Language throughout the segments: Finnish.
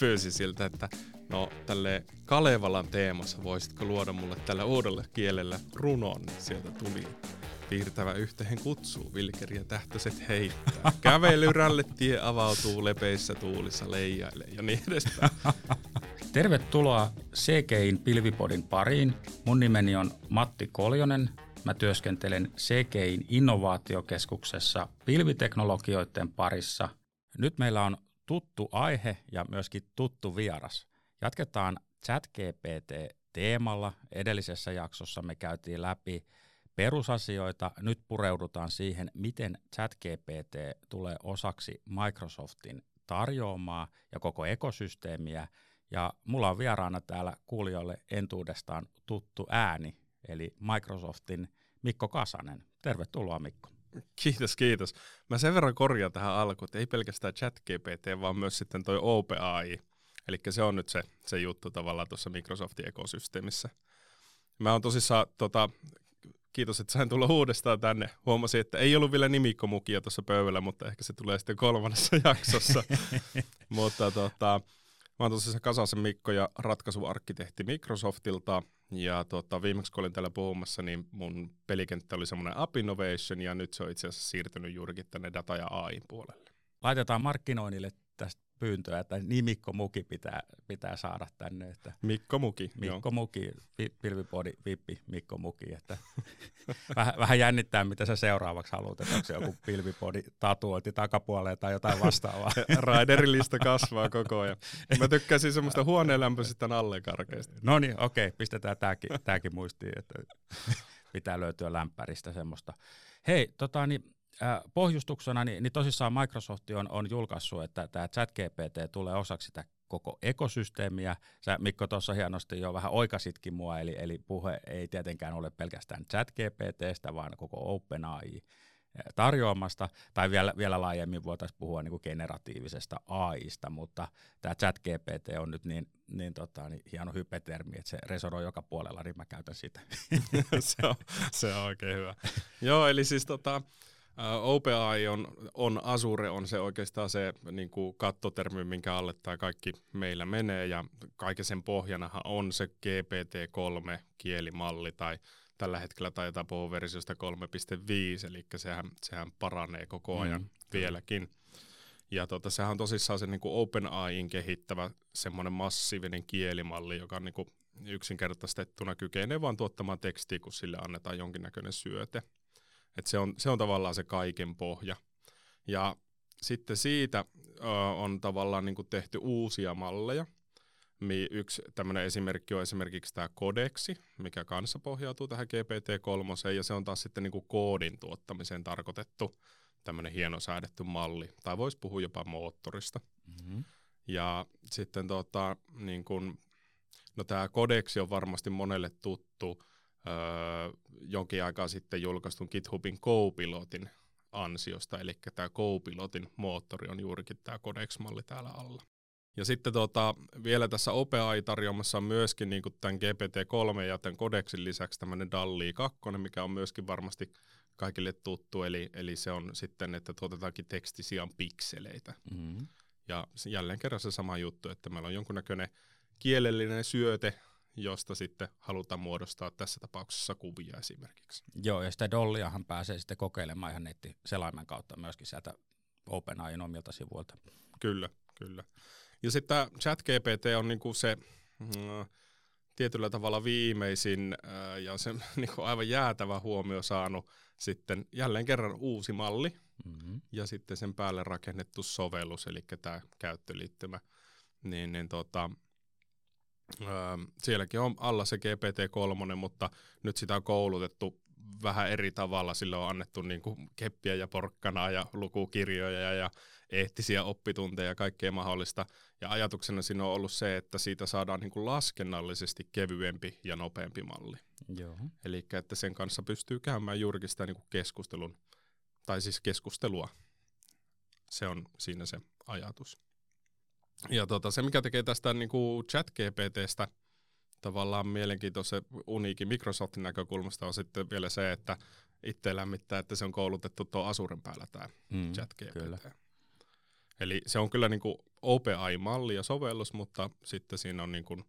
pyysin siltä, että no tälle Kalevalan teemassa voisitko luoda mulle tällä uudella kielellä runon, sieltä tuli piirtävä yhteen kutsuu, vilkeriä tähtöiset heittää. Kävelyrälle tie avautuu lepeissä tuulissa leijailee ja niin edespäin. Tervetuloa CGIn Pilvipodin pariin. Mun nimeni on Matti Koljonen. Mä työskentelen CGIn innovaatiokeskuksessa pilviteknologioiden parissa. Nyt meillä on tuttu aihe ja myöskin tuttu vieras. Jatketaan ChatGPT-teemalla. Edellisessä jaksossa me käytiin läpi perusasioita. Nyt pureudutaan siihen, miten ChatGPT tulee osaksi Microsoftin tarjoamaa ja koko ekosysteemiä. Ja mulla on vieraana täällä kuulijoille entuudestaan tuttu ääni, eli Microsoftin Mikko Kasanen. Tervetuloa Mikko. Kiitos, kiitos. Mä sen verran korjaan tähän alkuun, että ei pelkästään ChatGPT, vaan myös sitten toi OpenAI. Eli se on nyt se, se juttu tavallaan tuossa Microsoftin ekosysteemissä. Mä oon tosissaan, tota, kiitos, että sain tulla uudestaan tänne. Huomasin, että ei ollut vielä nimikkomukia tuossa pöydällä, mutta ehkä se tulee sitten kolmannessa jaksossa. mutta tota, Mä oon tosiaan Kasasen Mikko ja ratkaisuarkkitehti Microsoftilta. Ja tota, viimeksi kun olin täällä puhumassa, niin mun pelikenttä oli semmoinen App Innovation, ja nyt se on itse asiassa siirtynyt juurikin tänne data- ja AI puolelle. Laitetaan markkinoinnille pyyntöä, että nimikko Muki pitää, pitää saada tänne. Että Mikko Muki. Mikko joo. Muki, pilvipodi, vippi, Mikko Muki. Että vähän, vähän jännittää, mitä sä seuraavaksi haluat, että onko se joku pilvipodi tatuointi takapuoleen tai jotain vastaavaa. Raiderilista kasvaa koko ajan. Mä tykkäsin semmoista huoneenlämpöisistä nallekarkeista. No niin, okei, pistetään tääkin, tääkin muistiin, että pitää löytyä lämpäristä semmoista. Hei, tota, niin, äh, pohjustuksena, niin, niin tosissaan Microsoft on, on julkaissut, että tämä ChatGPT tulee osaksi sitä koko ekosysteemiä. Sä Mikko tuossa hienosti jo vähän oikasitkin mua, eli, eli puhe ei tietenkään ole pelkästään ChatGPTstä, vaan koko OpenAI tarjoamasta, tai vielä, vielä laajemmin voitaisiin puhua niin kuin generatiivisesta AIsta, mutta tämä chat GPT on nyt niin, niin, tota, niin hieno hypetermi, että se resonoi joka puolella, niin mä käytän sitä. se, on, se on oikein hyvä. Joo, eli siis tota, OpenAI on, on, Azure on se oikeastaan se niin kuin kattotermi, minkä alle tämä kaikki meillä menee, ja kaiken sen pohjanahan on se GPT-3 kielimalli, tai tällä hetkellä taitaa puhua versiosta 3.5, eli sehän, sehän paranee koko ajan mm. vieläkin. Ja tota, sehän on tosissaan se niin kuin OpenAIin kehittävä semmoinen massiivinen kielimalli, joka on niin kuin yksinkertaistettuna kykenee vaan tuottamaan tekstiä, kun sille annetaan jonkinnäköinen syöte. Et se, on, se on tavallaan se kaiken pohja. Ja sitten siitä ö, on tavallaan niin kuin tehty uusia malleja. Yksi tämmöinen esimerkki on esimerkiksi tämä kodeksi, mikä kanssa pohjautuu tähän GPT-3, ja se on taas sitten niin kuin koodin tuottamiseen tarkoitettu tämmöinen hienosäädetty malli, tai voisi puhua jopa moottorista. Mm-hmm. Ja sitten tota, niin kun, no tämä kodeksi on varmasti monelle tuttu, jonkin aikaa sitten julkaistun GitHubin Copilotin ansiosta, eli tämä Copilotin moottori on juurikin tämä Codex-malli täällä alla. Ja sitten tota, vielä tässä OpenAI-tarjoamassa on myöskin niin tämän GPT-3 ja tämän Codexin lisäksi tämmöinen DALI 2, mikä on myöskin varmasti kaikille tuttu, eli, eli se on sitten, että tuotetaankin teksti sijaan pikseleitä. Mm-hmm. Ja jälleen kerran se sama juttu, että meillä on jonkunnäköinen kielellinen syöte, josta sitten halutaan muodostaa tässä tapauksessa kuvia esimerkiksi. Joo, ja sitä dolliahan pääsee sitten kokeilemaan ihan nettiselaimen kautta myöskin sieltä OpenAIin omilta sivuilta. Kyllä, kyllä. Ja sitten tämä ChatGPT on niinku se mm, tietyllä tavalla viimeisin äh, ja se niinku aivan jäätävä huomio saanut sitten jälleen kerran uusi malli mm-hmm. ja sitten sen päälle rakennettu sovellus, eli tämä käyttöliittymä. Niin, niin tota, Öö, sielläkin on alla se GPT-3, mutta nyt sitä on koulutettu vähän eri tavalla. Sille on annettu niin kuin keppiä ja porkkanaa ja lukukirjoja ja eettisiä oppitunteja ja kaikkea mahdollista. Ja ajatuksena siinä on ollut se, että siitä saadaan niin kuin laskennallisesti kevyempi ja nopeampi malli. Eli että sen kanssa pystyy käymään juurikin sitä niin kuin keskustelun, tai siis keskustelua. Se on siinä se ajatus. Ja tota, se, mikä tekee tästä niin kuin chat-GPTstä tavallaan mielenkiintoisen uniikin Microsoftin näkökulmasta on sitten vielä se, että itse lämmittää, että se on koulutettu tuon Azuren päällä tämä mm, ChatGPT. Kyllä. Eli se on kyllä niin kuin OpenAI-malli ja sovellus, mutta sitten siinä on niin kuin,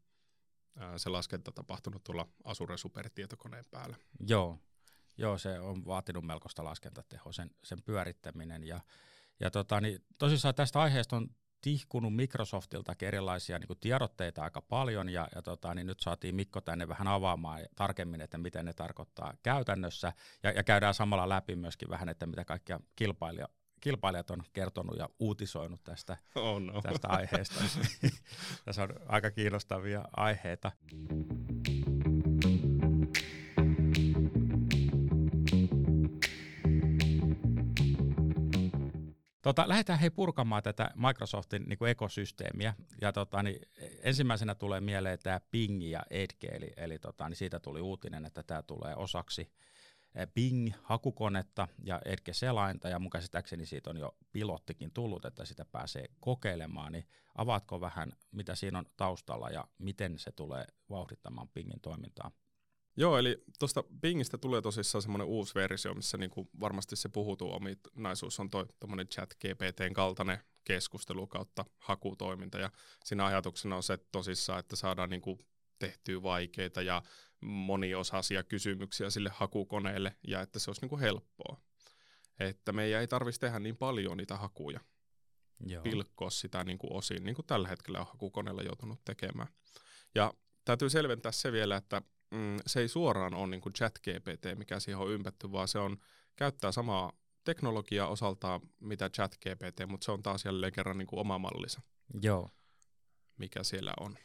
ää, se laskenta tapahtunut tuolla Azure Supertietokoneen päällä. Joo, Joo, se on vaatinut melkoista laskentatehoa, sen, sen pyörittäminen. Ja, ja tota, niin tosissaan tästä aiheesta on tihkunut Microsoftiltakin erilaisia niin kuin tiedotteita aika paljon, ja, ja tota, niin nyt saatiin Mikko tänne vähän avaamaan tarkemmin, että miten ne tarkoittaa käytännössä, ja, ja käydään samalla läpi myöskin vähän, että mitä kaikkia kilpailija, kilpailijat on kertonut ja uutisoinut tästä, oh no. tästä aiheesta. Tässä on aika kiinnostavia aiheita. Tota, lähdetään hei purkamaan tätä Microsoftin niin kuin ekosysteemiä. Ja tota, niin ensimmäisenä tulee mieleen tämä Bing ja Edge, eli, eli tota, niin siitä tuli uutinen, että tämä tulee osaksi eh, Bing-hakukonetta ja Edge-selainta, ja mun käsittääkseni siitä on jo pilottikin tullut, että sitä pääsee kokeilemaan, niin avaatko vähän, mitä siinä on taustalla ja miten se tulee vauhdittamaan Bingin toimintaa? Joo, eli tuosta Bingistä tulee tosissaan semmoinen uusi versio, missä niinku varmasti se puhutuu ominaisuus on toi chat GPTn kaltainen keskustelu kautta hakutoiminta. Ja siinä ajatuksena on se että tosissaan, että saadaan niinku tehtyä vaikeita ja moniosaisia kysymyksiä sille hakukoneelle ja että se olisi niinku helppoa. Että meidän ei tarvitsisi tehdä niin paljon niitä hakuja. Joo. Pilkkoa sitä niinku osin, niin kuin tällä hetkellä on hakukoneella joutunut tekemään. Ja täytyy selventää se vielä, että mm, se ei suoraan ole niin kuin chat-GPT, mikä siihen on ympätty, vaan se on, käyttää samaa teknologiaa osaltaan, mitä chat-GPT, mutta se on taas jälleen kerran niin kuin oma mallissa. Joo. Mikä siellä on.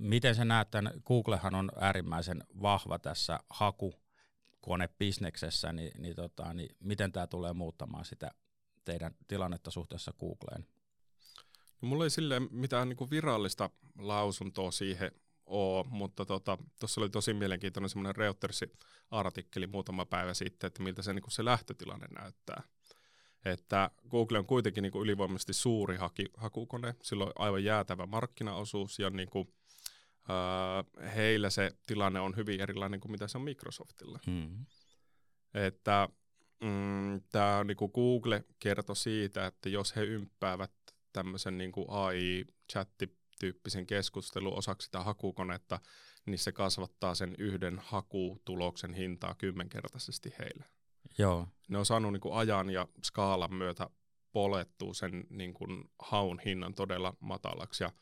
Miten sä näet tämän, Googlehan on äärimmäisen vahva tässä hakukonebisneksessä, niin, niin, tota, niin miten tämä tulee muuttamaan sitä teidän tilannetta suhteessa Googleen? No, mulla ei sille mitään niin kuin virallista lausuntoa siihen ole, mutta tuossa tota, oli tosi mielenkiintoinen semmoinen Reutersin artikkeli muutama päivä sitten, että miltä se, niin se lähtötilanne näyttää. Että Google on kuitenkin niin kuin ylivoimaisesti suuri haki, hakukone, sillä on aivan jäätävä markkinaosuus ja niin kuin, äh, heillä se tilanne on hyvin erilainen kuin mitä se on Microsoftilla. Hmm. Että mm, tämä niin Google kertoi siitä, että jos he ympäävät tämmöisen niin AI-chatti tyyppisen keskustelun osaksi sitä hakukonetta, niin se kasvattaa sen yhden hakutuloksen hintaa kymmenkertaisesti heille. Joo. Ne on saanut niin kuin ajan ja skaalan myötä polettua sen niin kuin haun hinnan todella matalaksi. Ja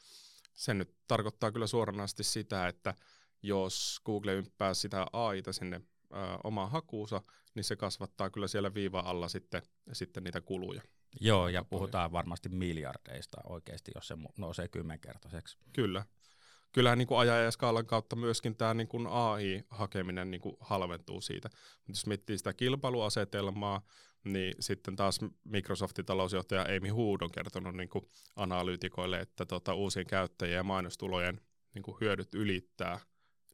se nyt tarkoittaa kyllä suoranaisesti sitä, että jos Google ympää sitä AIta sinne ää, omaan hakuunsa, niin se kasvattaa kyllä siellä viiva alla sitten, sitten niitä kuluja. Joo, ja puhutaan varmasti miljardeista oikeasti, jos se nousee kymmenkertaiseksi. Kyllä. Kyllähän niin ajajaskaalan kautta myöskin tämä niin kuin AI-hakeminen niin kuin halventuu siitä. Mutta jos miettii sitä kilpailuasetelmaa, niin sitten taas Microsoftin talousjohtaja Amy Hood on kertonut niin kuin analyytikoille, että tota, uusien käyttäjien ja mainostulojen niin kuin hyödyt ylittää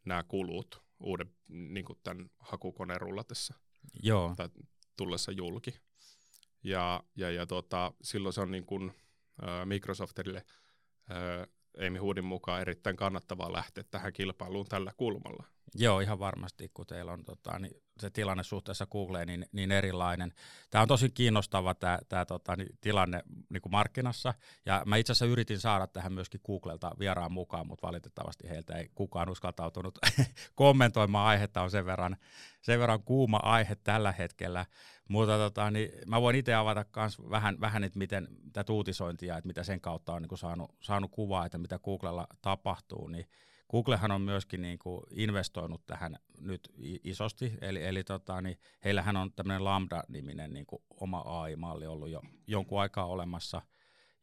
nämä kulut uuden niin kuin tämän hakukoneen rullatessa. Joo. Tai tullessa julki. Ja, ja, ja tota, silloin se on niin kuin, ä, Microsoftille ä, Amy Hoodin mukaan erittäin kannattavaa lähteä tähän kilpailuun tällä kulmalla. Joo, ihan varmasti, kun teillä on tota, niin se tilanne suhteessa Googleen niin, niin erilainen. Tämä on tosi kiinnostava tämä, tämä tota, niin, tilanne niin kuin markkinassa, ja mä itse asiassa yritin saada tähän myöskin Googlelta vieraan mukaan, mutta valitettavasti heiltä ei kukaan uskaltautunut kommentoimaan aihetta, on sen verran, sen verran kuuma aihe tällä hetkellä, mutta tota, niin, mä voin itse avata myös vähän, vähän että miten tätä uutisointia, että mitä sen kautta on niin kuin saanut, saanut kuvaa, että mitä Googlella tapahtuu, niin Googlehan on myöskin niin kuin investoinut tähän nyt isosti, eli, eli tota, niin heillähän on tämmöinen Lambda-niminen niin kuin oma AI-malli ollut jo jonkun aikaa olemassa,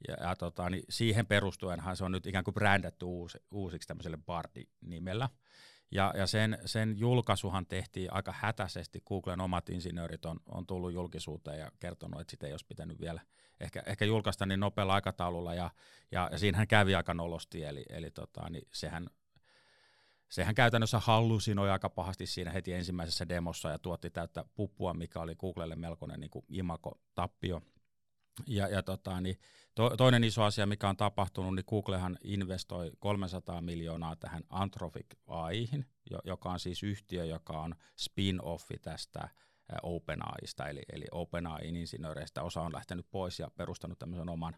ja, ja tota, niin siihen perustuenhan se on nyt ikään kuin brändätty uusi, uusiksi tämmöiselle Bardi-nimellä. Ja, ja sen, sen julkaisuhan tehtiin aika hätäisesti. Googlen omat insinöörit on, on tullut julkisuuteen ja kertonut, että sitä ei olisi pitänyt vielä ehkä, ehkä julkaista niin nopealla aikataululla. Ja, ja, ja siinähän kävi aika nolosti, eli, eli tota, niin sehän sehän käytännössä hallusinoi aika pahasti siinä heti ensimmäisessä demossa ja tuotti täyttä puppua, mikä oli Googlelle melkoinen niin kuin imako-tappio. Ja, ja tota, niin to, toinen iso asia, mikä on tapahtunut, niin Googlehan investoi 300 miljoonaa tähän Anthropic AIhin, joka on siis yhtiö, joka on spin-offi tästä OpenAIsta, eli, eli OpenAIin insinööreistä osa on lähtenyt pois ja perustanut tämmöisen oman,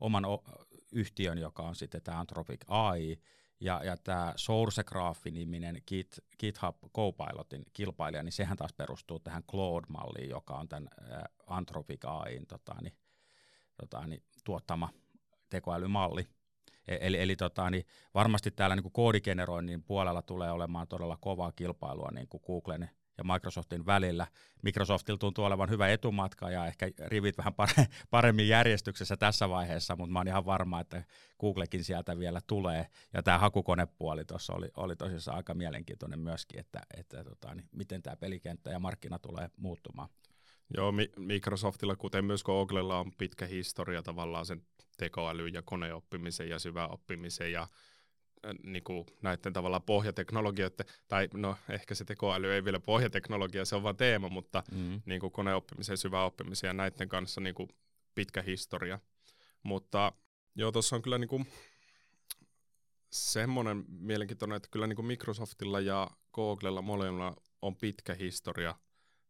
oman o- yhtiön, joka on sitten tämä Anthropic AI, ja, ja tämä SourceGraph-niminen Git, GitHub Copilotin kilpailija, niin sehän taas perustuu tähän Claude-malliin, joka on tämän Anthropic AIin tota, niin, tota, niin, tuottama tekoälymalli. E, eli, eli tota, niin varmasti täällä niin koodigeneroinnin puolella tulee olemaan todella kovaa kilpailua niin Googlen ja Microsoftin välillä. Microsoftilla tuntuu olevan hyvä etumatka ja ehkä rivit vähän paremmin järjestyksessä tässä vaiheessa, mutta mä oon ihan varma, että Googlekin sieltä vielä tulee. Ja tämä hakukonepuoli tuossa oli, oli tosissaan aika mielenkiintoinen myöskin, että, että tota, niin miten tämä pelikenttä ja markkina tulee muuttumaan. Joo, Microsoftilla, kuten myös Googlella, on pitkä historia tavallaan sen tekoälyn ja koneoppimisen ja syväoppimisen ja niin kuin näiden tavalla pohjateknologioiden, tai no ehkä se tekoäly ei vielä pohjateknologia, se on vain teema, mutta mm. niin kuin koneoppimisen, syväoppimisen ja näiden kanssa niin kuin pitkä historia. Mutta joo, tuossa on kyllä niin kuin semmoinen mielenkiintoinen, että kyllä niin kuin Microsoftilla ja Googlella molemmilla on pitkä historia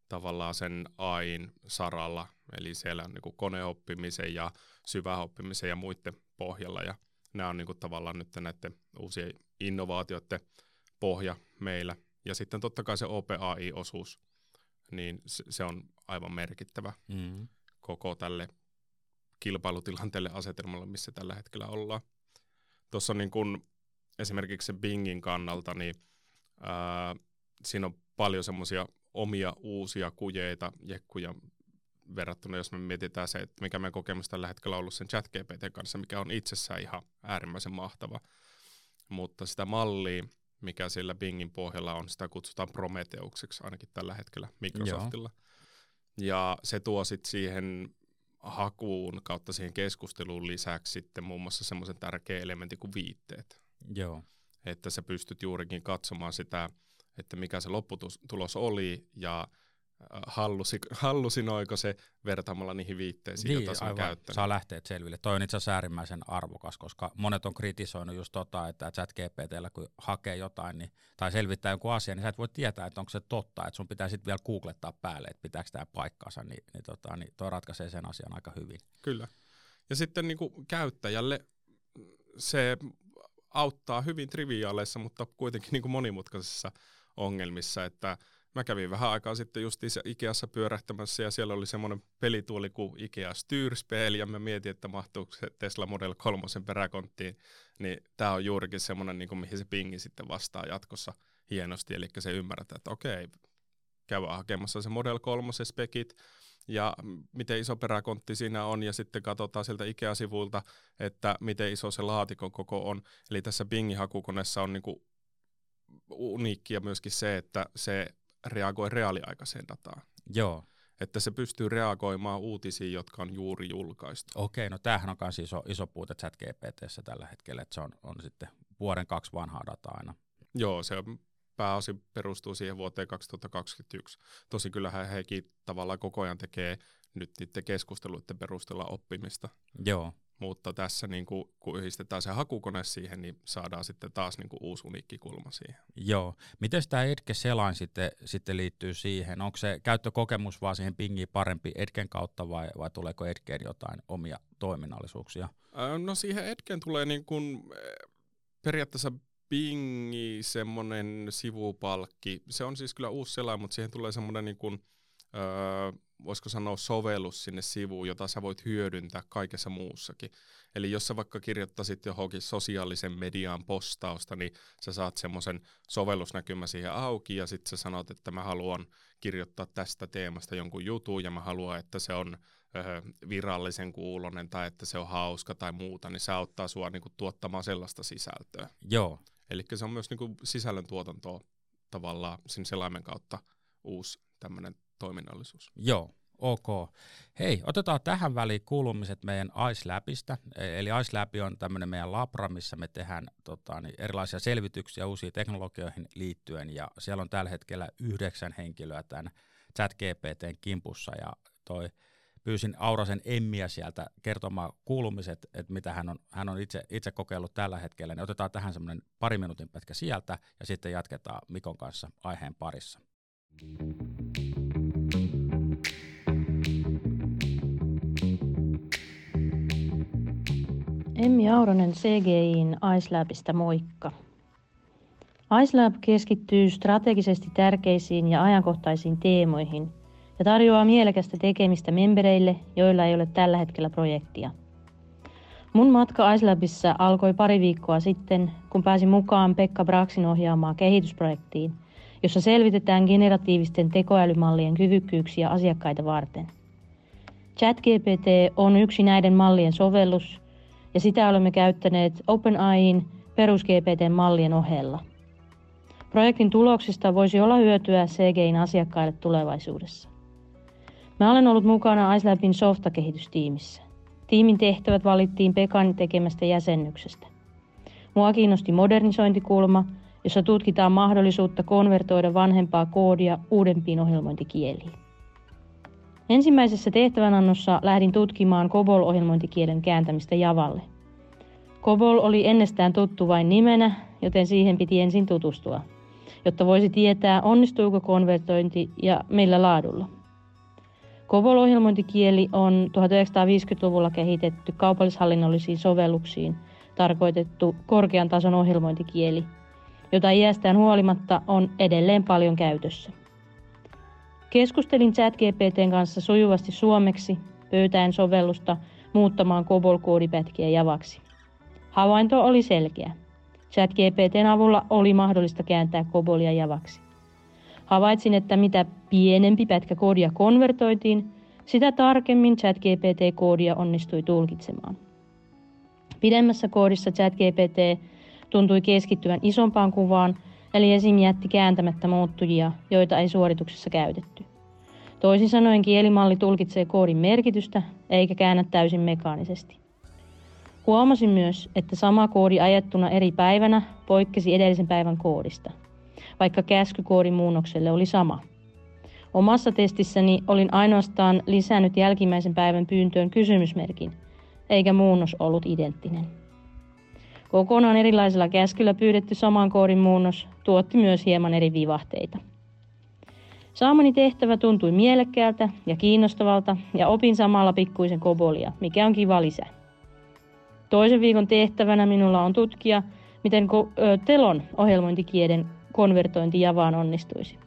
tavallaan sen AIN saralla, eli siellä on niin kuin koneoppimisen ja syväoppimisen ja muiden pohjalla, ja nämä on niin kuin tavallaan nyt näiden uusien innovaatioiden pohja meillä. Ja sitten totta kai se OpenAI-osuus, niin se, on aivan merkittävä mm-hmm. koko tälle kilpailutilanteelle asetelmalle, missä tällä hetkellä ollaan. Tuossa on niin kuin esimerkiksi se Bingin kannalta, niin ää, siinä on paljon semmoisia omia uusia kujeita, jekkuja, verrattuna, jos me mietitään se, että mikä meidän kokemus tällä hetkellä on ollut sen chat GPT kanssa, mikä on itsessään ihan äärimmäisen mahtava. Mutta sitä mallia, mikä sillä Bingin pohjalla on, sitä kutsutaan Prometeukseksi ainakin tällä hetkellä Microsoftilla. Joo. Ja se tuo sitten siihen hakuun kautta siihen keskusteluun lisäksi sitten muun muassa semmoisen tärkeä elementin kuin viitteet. Joo. Että sä pystyt juurikin katsomaan sitä, että mikä se lopputulos oli ja hallusi, hallusinoiko se vertaamalla niihin viitteisiin, niin, joita se on käyttänyt. saa lähteet selville. Toi on itse asiassa äärimmäisen arvokas, koska monet on kritisoinut just tota, että chat GPTllä kun hakee jotain niin, tai selvittää jonkun asian, niin sä et voi tietää, että onko se totta, että sun pitää sitten vielä googlettaa päälle, että pitääkö tämä paikkaansa, niin, niin, tota, niin toi ratkaisee sen asian aika hyvin. Kyllä. Ja sitten niin kuin käyttäjälle se auttaa hyvin triviaaleissa, mutta kuitenkin niin kuin monimutkaisissa ongelmissa, että Mä kävin vähän aikaa sitten justiinsa Ikeassa pyörähtämässä ja siellä oli semmoinen pelituoli kuin Ikea Styrspel ja mä mietin, että mahtuuko se Tesla Model 3 peräkonttiin. Niin tää on juurikin semmoinen, niin kuin, mihin se pingi sitten vastaa jatkossa hienosti, eli se ymmärretään, että okei, käydään hakemassa se Model 3 se spekit ja miten iso peräkontti siinä on, ja sitten katsotaan sieltä IKEA-sivuilta, että miten iso se laatikon koko on. Eli tässä Bing-hakukoneessa on niinku uniikkia myöskin se, että se reagoi reaaliaikaiseen dataan. Joo. Että se pystyy reagoimaan uutisiin, jotka on juuri julkaistu. Okei, no tämähän on myös iso, iso puute chat GPTssä tällä hetkellä, että se on, on sitten vuoden kaksi vanhaa dataa aina. Joo, se on pääosin perustuu siihen vuoteen 2021. Tosi kyllähän hekin tavallaan koko ajan tekee nyt niiden keskusteluiden perusteella oppimista. Joo. Mutta tässä niin kuin, kun yhdistetään se hakukone siihen, niin saadaan sitten taas niin kuin uusi uniikki kulma siihen. Joo. Miten tämä Edge Selain sitten, sitten liittyy siihen? Onko se käyttökokemus vaan siihen pingiin parempi Edgen kautta vai, vai tuleeko Edgeen jotain omia toiminnallisuuksia? No siihen Edgeen tulee niin kuin, periaatteessa pingi, semmoinen sivupalkki. Se on siis kyllä uusi selain, mutta siihen tulee semmoinen niin kuin, öö, voisiko sanoa sovellus sinne sivuun, jota sä voit hyödyntää kaikessa muussakin. Eli jos sä vaikka kirjoittaisit johonkin sosiaalisen median postausta, niin sä saat semmoisen sovellusnäkymä siihen auki ja sitten sä sanot, että mä haluan kirjoittaa tästä teemasta jonkun jutun ja mä haluan, että se on öö, virallisen kuulonen tai että se on hauska tai muuta, niin se auttaa sua niinku tuottamaan sellaista sisältöä. Joo. Eli se on myös niinku sisällön tuotantoa tavallaan sen selaimen kautta uusi tämmöinen toiminnallisuus. Joo, ok. Hei, otetaan tähän väliin kuulumiset meidän IceLabista. E, eli IceLab on tämmöinen meidän labra, missä me tehdään tota, niin erilaisia selvityksiä uusiin teknologioihin liittyen, ja siellä on tällä hetkellä yhdeksän henkilöä tämän ChatGPTn kimpussa, ja toi pyysin Aurasen Emmiä sieltä kertomaan kuulumiset, että mitä hän on, hän on itse, itse kokeillut tällä hetkellä, niin otetaan tähän semmoinen pari minuutin pätkä sieltä, ja sitten jatketaan Mikon kanssa aiheen parissa. Thank you Emmi Auronen CGIin iSlabista moikka. iSlab keskittyy strategisesti tärkeisiin ja ajankohtaisiin teemoihin ja tarjoaa mielekästä tekemistä membereille, joilla ei ole tällä hetkellä projektia. Mun matka iSlabissa alkoi pari viikkoa sitten, kun pääsin mukaan Pekka Braxin ohjaamaan kehitysprojektiin, jossa selvitetään generatiivisten tekoälymallien kyvykkyyksiä asiakkaita varten. ChatGPT on yksi näiden mallien sovellus, ja sitä olemme käyttäneet OpenAIin perus GPT-mallien ohella. Projektin tuloksista voisi olla hyötyä CGIn asiakkaille tulevaisuudessa. Mä olen ollut mukana iSlabin softakehitystiimissä. Tiimin tehtävät valittiin Pekan tekemästä jäsennyksestä. Mua kiinnosti modernisointikulma, jossa tutkitaan mahdollisuutta konvertoida vanhempaa koodia uudempiin ohjelmointikieliin. Ensimmäisessä tehtävänannossa lähdin tutkimaan COBOL-ohjelmointikielen kääntämistä Javalle. COBOL oli ennestään tuttu vain nimenä, joten siihen piti ensin tutustua, jotta voisi tietää, onnistuuko konvertointi ja millä laadulla. COBOL-ohjelmointikieli on 1950-luvulla kehitetty kaupallishallinnollisiin sovelluksiin tarkoitettu korkean tason ohjelmointikieli, jota iästään huolimatta on edelleen paljon käytössä. Keskustelin ChatGPTn kanssa sujuvasti suomeksi, pöytäen sovellusta muuttamaan COBOL-koodipätkiä javaksi. Havainto oli selkeä. ChatGPTn avulla oli mahdollista kääntää COBOLia javaksi. Havaitsin, että mitä pienempi pätkä koodia konvertoitiin, sitä tarkemmin ChatGPT-koodia onnistui tulkitsemaan. Pidemmässä koodissa ChatGPT tuntui keskittyvän isompaan kuvaan, eli esim. jätti kääntämättä muuttujia, joita ei suorituksessa käytetty. Toisin sanoen kielimalli tulkitsee koodin merkitystä, eikä käännä täysin mekaanisesti. Huomasin myös, että sama koodi ajettuna eri päivänä poikkesi edellisen päivän koodista, vaikka käskykoodi muunnokselle oli sama. Omassa testissäni olin ainoastaan lisännyt jälkimmäisen päivän pyyntöön kysymysmerkin, eikä muunnos ollut identtinen. Kokonaan erilaisella käskyllä pyydetty saman koodin muunnos tuotti myös hieman eri vivahteita. Saamani tehtävä tuntui mielekkäältä ja kiinnostavalta ja opin samalla pikkuisen kobolia, mikä on kiva lisä. Toisen viikon tehtävänä minulla on tutkia, miten telon ohjelmointikielen konvertointi Javaan onnistuisi.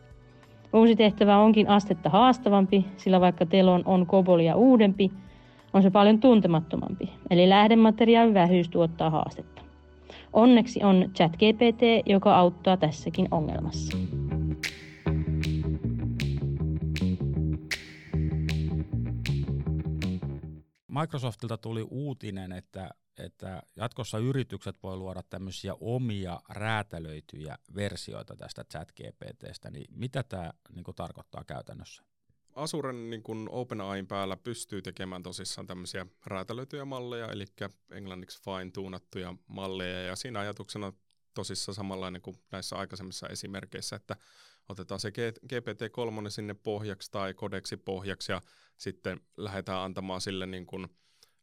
Uusi tehtävä onkin astetta haastavampi, sillä vaikka telon on kobolia uudempi, on se paljon tuntemattomampi, eli lähdemateriaalin vähyys tuottaa haastetta. Onneksi on ChatGPT, joka auttaa tässäkin ongelmassa. Microsoftilta tuli uutinen, että, että jatkossa yritykset voi luoda tämmöisiä omia räätälöityjä versioita tästä chat-GPTstä, niin mitä tämä niin tarkoittaa käytännössä? Azuren niin kuin OpenAIn päällä pystyy tekemään tosissaan tämmöisiä räätälöityjä malleja, eli englanniksi fine-tuunattuja malleja, ja siinä ajatuksena tosissaan samanlainen kuin näissä aikaisemmissa esimerkkeissä, että otetaan se GPT-3 sinne pohjaksi tai kodeksi pohjaksi, ja sitten lähdetään antamaan sille niin kuin,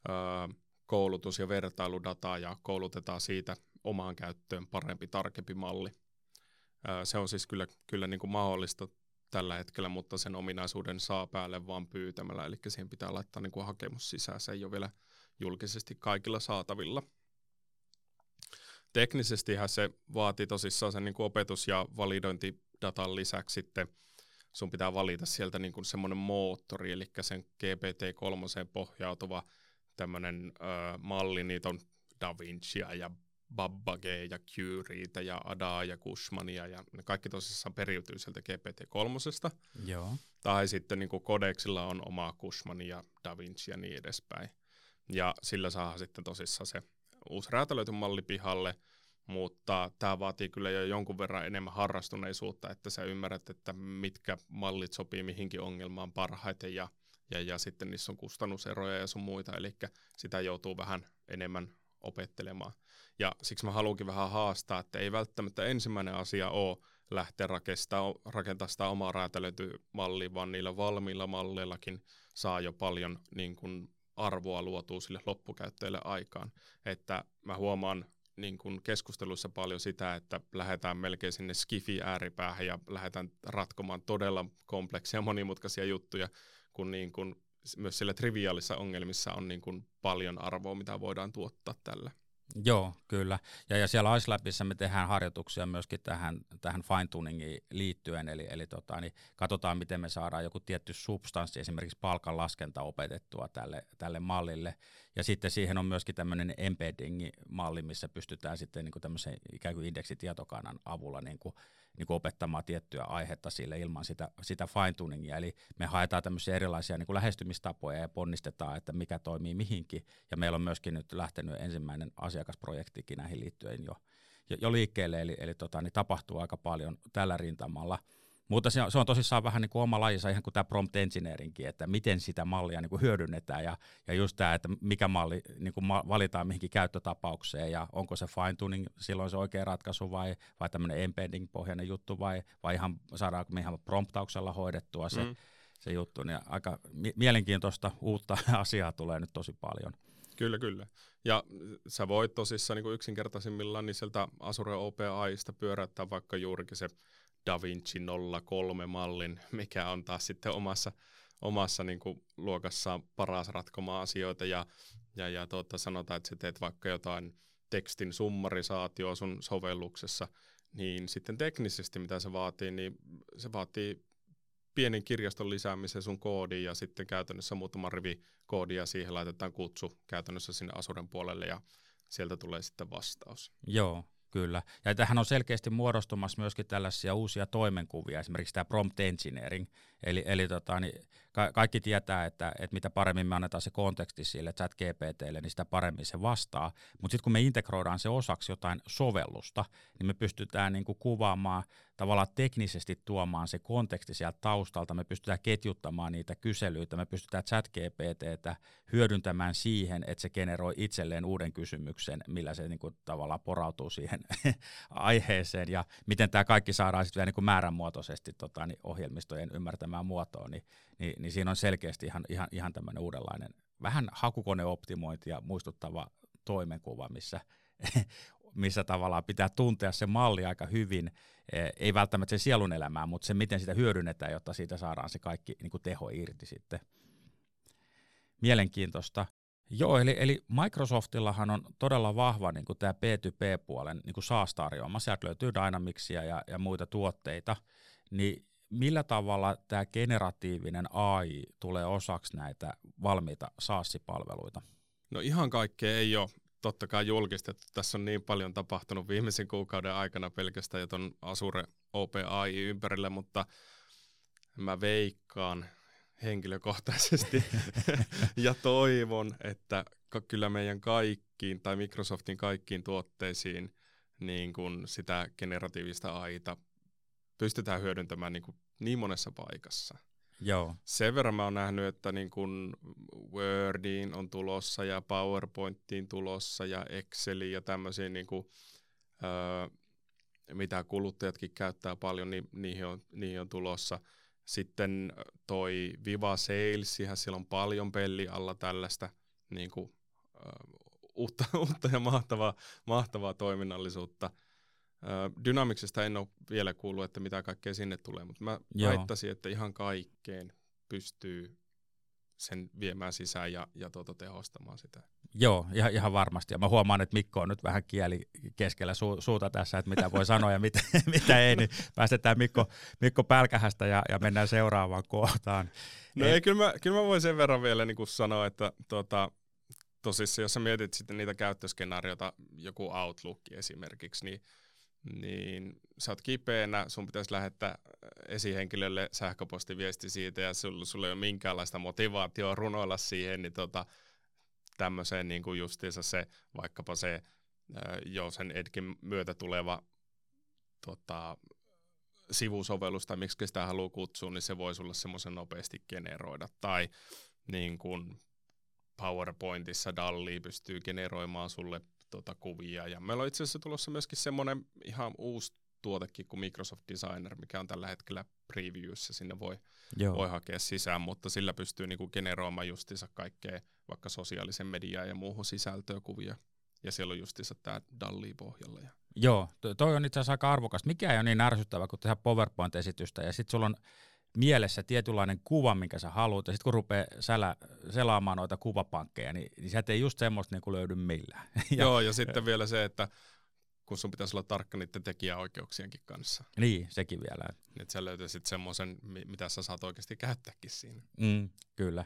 ö, koulutus- ja vertailudataa, ja koulutetaan siitä omaan käyttöön parempi, tarkempi malli. Se on siis kyllä, kyllä niin kuin mahdollista tällä hetkellä, mutta sen ominaisuuden saa päälle vaan pyytämällä, eli siihen pitää laittaa niin kuin hakemus sisään, se ei ole vielä julkisesti kaikilla saatavilla. Teknisestihän se vaatii tosissaan sen niin kuin opetus- ja validointidatan lisäksi sitten sun pitää valita sieltä niin kuin semmoinen moottori, eli sen GPT-3 pohjautuva tämmöinen malli, niitä on Da Vincia ja Babbage ja Curieitä ja Adaa ja Kushmania ja ne kaikki tosissaan periytyy sieltä GPT-3. Joo. Tai sitten niin Codeksilla on oma Kushman ja Da Vinci ja niin edespäin. Ja sillä saa sitten tosissaan se uusi räätälöity malli pihalle, mutta tämä vaatii kyllä jo jonkun verran enemmän harrastuneisuutta, että sä ymmärrät, että mitkä mallit sopii mihinkin ongelmaan parhaiten ja, ja, ja sitten niissä on kustannuseroja ja sun muita, eli sitä joutuu vähän enemmän opettelemaan. Ja siksi mä haluankin vähän haastaa, että ei välttämättä ensimmäinen asia ole lähteä rakentamaan sitä omaa räätälöitymallia, vaan niillä valmiilla malleillakin saa jo paljon niin kuin arvoa luotua sille loppukäyttäjälle aikaan. Että mä huomaan niin kuin keskusteluissa paljon sitä, että lähdetään melkein sinne skifi ääripäähän ja lähdetään ratkomaan todella kompleksia monimutkaisia juttuja, kun, niin kuin myös siellä triviaalissa ongelmissa on niin kuin paljon arvoa, mitä voidaan tuottaa tällä. Joo, kyllä. Ja, ja siellä IceLabissa me tehdään harjoituksia myöskin tähän, tähän fine-tuningiin liittyen, eli, eli tota, niin katsotaan, miten me saadaan joku tietty substanssi, esimerkiksi palkan laskenta opetettua tälle, tälle mallille. Ja sitten siihen on myöskin tämmöinen embedding-malli, missä pystytään sitten niin kuin ikään kuin indeksitietokannan avulla niin kuin niin opettamaan tiettyä aihetta sille ilman sitä, sitä fine-tuningia. Eli me haetaan tämmöisiä erilaisia niin lähestymistapoja ja ponnistetaan, että mikä toimii mihinkin. Ja meillä on myöskin nyt lähtenyt ensimmäinen asiakasprojektikin näihin liittyen jo, jo, jo liikkeelle, eli, eli tota, niin tapahtuu aika paljon tällä rintamalla – mutta se on, se on tosissaan vähän niin kuin oma lajissa, ihan kuin tämä prompt engineeringkin, että miten sitä mallia niin kuin hyödynnetään ja, ja just tämä, että mikä malli niin kuin valitaan mihinkin käyttötapaukseen ja onko se fine tuning silloin se oikea ratkaisu vai, vai tämmöinen embedding-pohjainen juttu vai, vai ihan saadaanko me ihan promptauksella hoidettua se, mm. se juttu. Niin aika mielenkiintoista uutta asiaa tulee nyt tosi paljon. Kyllä, kyllä. Ja sä voit tosissaan niin yksinkertaisimmillaan niin sieltä Azure OpenAIsta pyöräyttää vaikka juurikin se DaVinci 03-mallin, mikä on taas sitten omassa, omassa niin kuin, luokassaan paras ratkomaan asioita. Ja, ja, ja tuota, sanotaan, että sä teet vaikka jotain tekstin summarisaatioa sun sovelluksessa, niin sitten teknisesti mitä se vaatii, niin se vaatii pienen kirjaston lisäämisen sun koodiin ja sitten käytännössä muutama rivi koodia siihen laitetaan kutsu käytännössä sinne Asuren puolelle ja sieltä tulee sitten vastaus. Joo, Kyllä. Ja tähän on selkeästi muodostumassa myöskin tällaisia uusia toimenkuvia, esimerkiksi tämä prompt engineering. Eli, eli tota, niin ka- kaikki tietää, että, että mitä paremmin me annetaan se konteksti sille chat GPTlle, niin sitä paremmin se vastaa. Mutta sitten kun me integroidaan se osaksi jotain sovellusta, niin me pystytään niin kuvaamaan tavallaan teknisesti tuomaan se konteksti sieltä taustalta, me pystytään ketjuttamaan niitä kyselyitä, me pystytään chat GPTtä hyödyntämään siihen, että se generoi itselleen uuden kysymyksen, millä se niin kuin tavallaan porautuu siihen aiheeseen ja miten tämä kaikki saadaan sitten vielä niin kuin määränmuotoisesti tota, niin ohjelmistojen ymmärtämään muotoon, niin, niin, niin siinä on selkeästi ihan, ihan, ihan tämmöinen uudenlainen, vähän hakukoneoptimointia muistuttava toimenkuva, missä missä tavallaan pitää tuntea se malli aika hyvin, e, ei välttämättä se sielun elämää, mutta se miten sitä hyödynnetään, jotta siitä saadaan se kaikki niin kuin teho irti sitten. Mielenkiintoista. Joo, eli, eli Microsoftillahan on todella vahva niin tämä P2P-puolen niin SaaS-tarjoama. Sieltä löytyy Dynamicsia ja, ja muita tuotteita. Niin millä tavalla tämä generatiivinen AI tulee osaksi näitä valmiita SaaS-palveluita? No ihan kaikkea ei ole totta kai julkistettu. Tässä on niin paljon tapahtunut viimeisen kuukauden aikana pelkästään jo tuon Azure OpenAI ympärille, mutta mä veikkaan henkilökohtaisesti ja toivon, että kyllä meidän kaikkiin tai Microsoftin kaikkiin tuotteisiin niin kun sitä generatiivista AIta pystytään hyödyntämään niin, kuin niin monessa paikassa. Joo. Sen verran mä oon nähnyt, että niin kun Wordiin on tulossa ja PowerPointiin tulossa ja Exceliin ja tämmöisiin, niin kun, öö, mitä kuluttajatkin käyttää paljon, niin niihin on, niihin on tulossa. Sitten toi Viva Sales, siellä on paljon pelli alla tällaista niin kun, öö, uutta, uutta ja mahtavaa, mahtavaa toiminnallisuutta – Dynamicsista en ole vielä kuullut, että mitä kaikkea sinne tulee, mutta mä Joo. väittäisin, että ihan kaikkeen pystyy sen viemään sisään ja, ja tuota, tehostamaan sitä. Joo, ihan, ihan varmasti. Ja mä huomaan, että Mikko on nyt vähän kieli keskellä su, suuta tässä, että mitä voi sanoa ja mitä, mitä ei, niin päästetään Mikko, Mikko pälkähästä ja, ja mennään seuraavaan kohtaan. No ei, kyllä, mä, kyllä mä voin sen verran vielä niin kuin sanoa, että tuota, tosissaan, jos sä mietit sitten niitä käyttöskenaarioita, joku Outlook esimerkiksi, niin niin sä oot kipeänä, sun pitäisi lähettää esihenkilölle sähköpostiviesti siitä ja sulla, sulla ei ole minkäänlaista motivaatioa runoilla siihen, niin tota, tämmöiseen niin kuin justiinsa se, vaikkapa se jo sen Edkin myötä tuleva tota, sivusovellus tai miksi sitä haluaa kutsua, niin se voi sulla semmoisen nopeasti generoida. Tai niin kuin PowerPointissa Dalli pystyy generoimaan sulle tota, kuvia. Ja meillä on itse asiassa tulossa myöskin semmoinen ihan uusi tuotekin kuin Microsoft Designer, mikä on tällä hetkellä previewssä, sinne voi, voi hakea sisään, mutta sillä pystyy niinku generoimaan justiinsa kaikkea, vaikka sosiaalisen median ja muuhun sisältöä kuvia. Ja siellä on justiinsa tämä Dalli pohjalla. Ja. Joo, toi on itse asiassa aika arvokas. Mikä ei ole niin ärsyttävä kuin tehdä PowerPoint-esitystä ja sitten sulla on mielessä tietynlainen kuva, minkä sä haluat, ja sitten kun rupeaa sälä, selaamaan noita kuvapankkeja, niin, niin sieltä ei just semmoista niin löydy millään. ja, Joo, ja sitten vielä se, että kun sun pitäisi olla tarkka niiden tekijäoikeuksienkin kanssa. Niin, sekin vielä. Että sä löytäisit semmoisen, mitä sä saat oikeasti käyttääkin siinä. Mm, kyllä.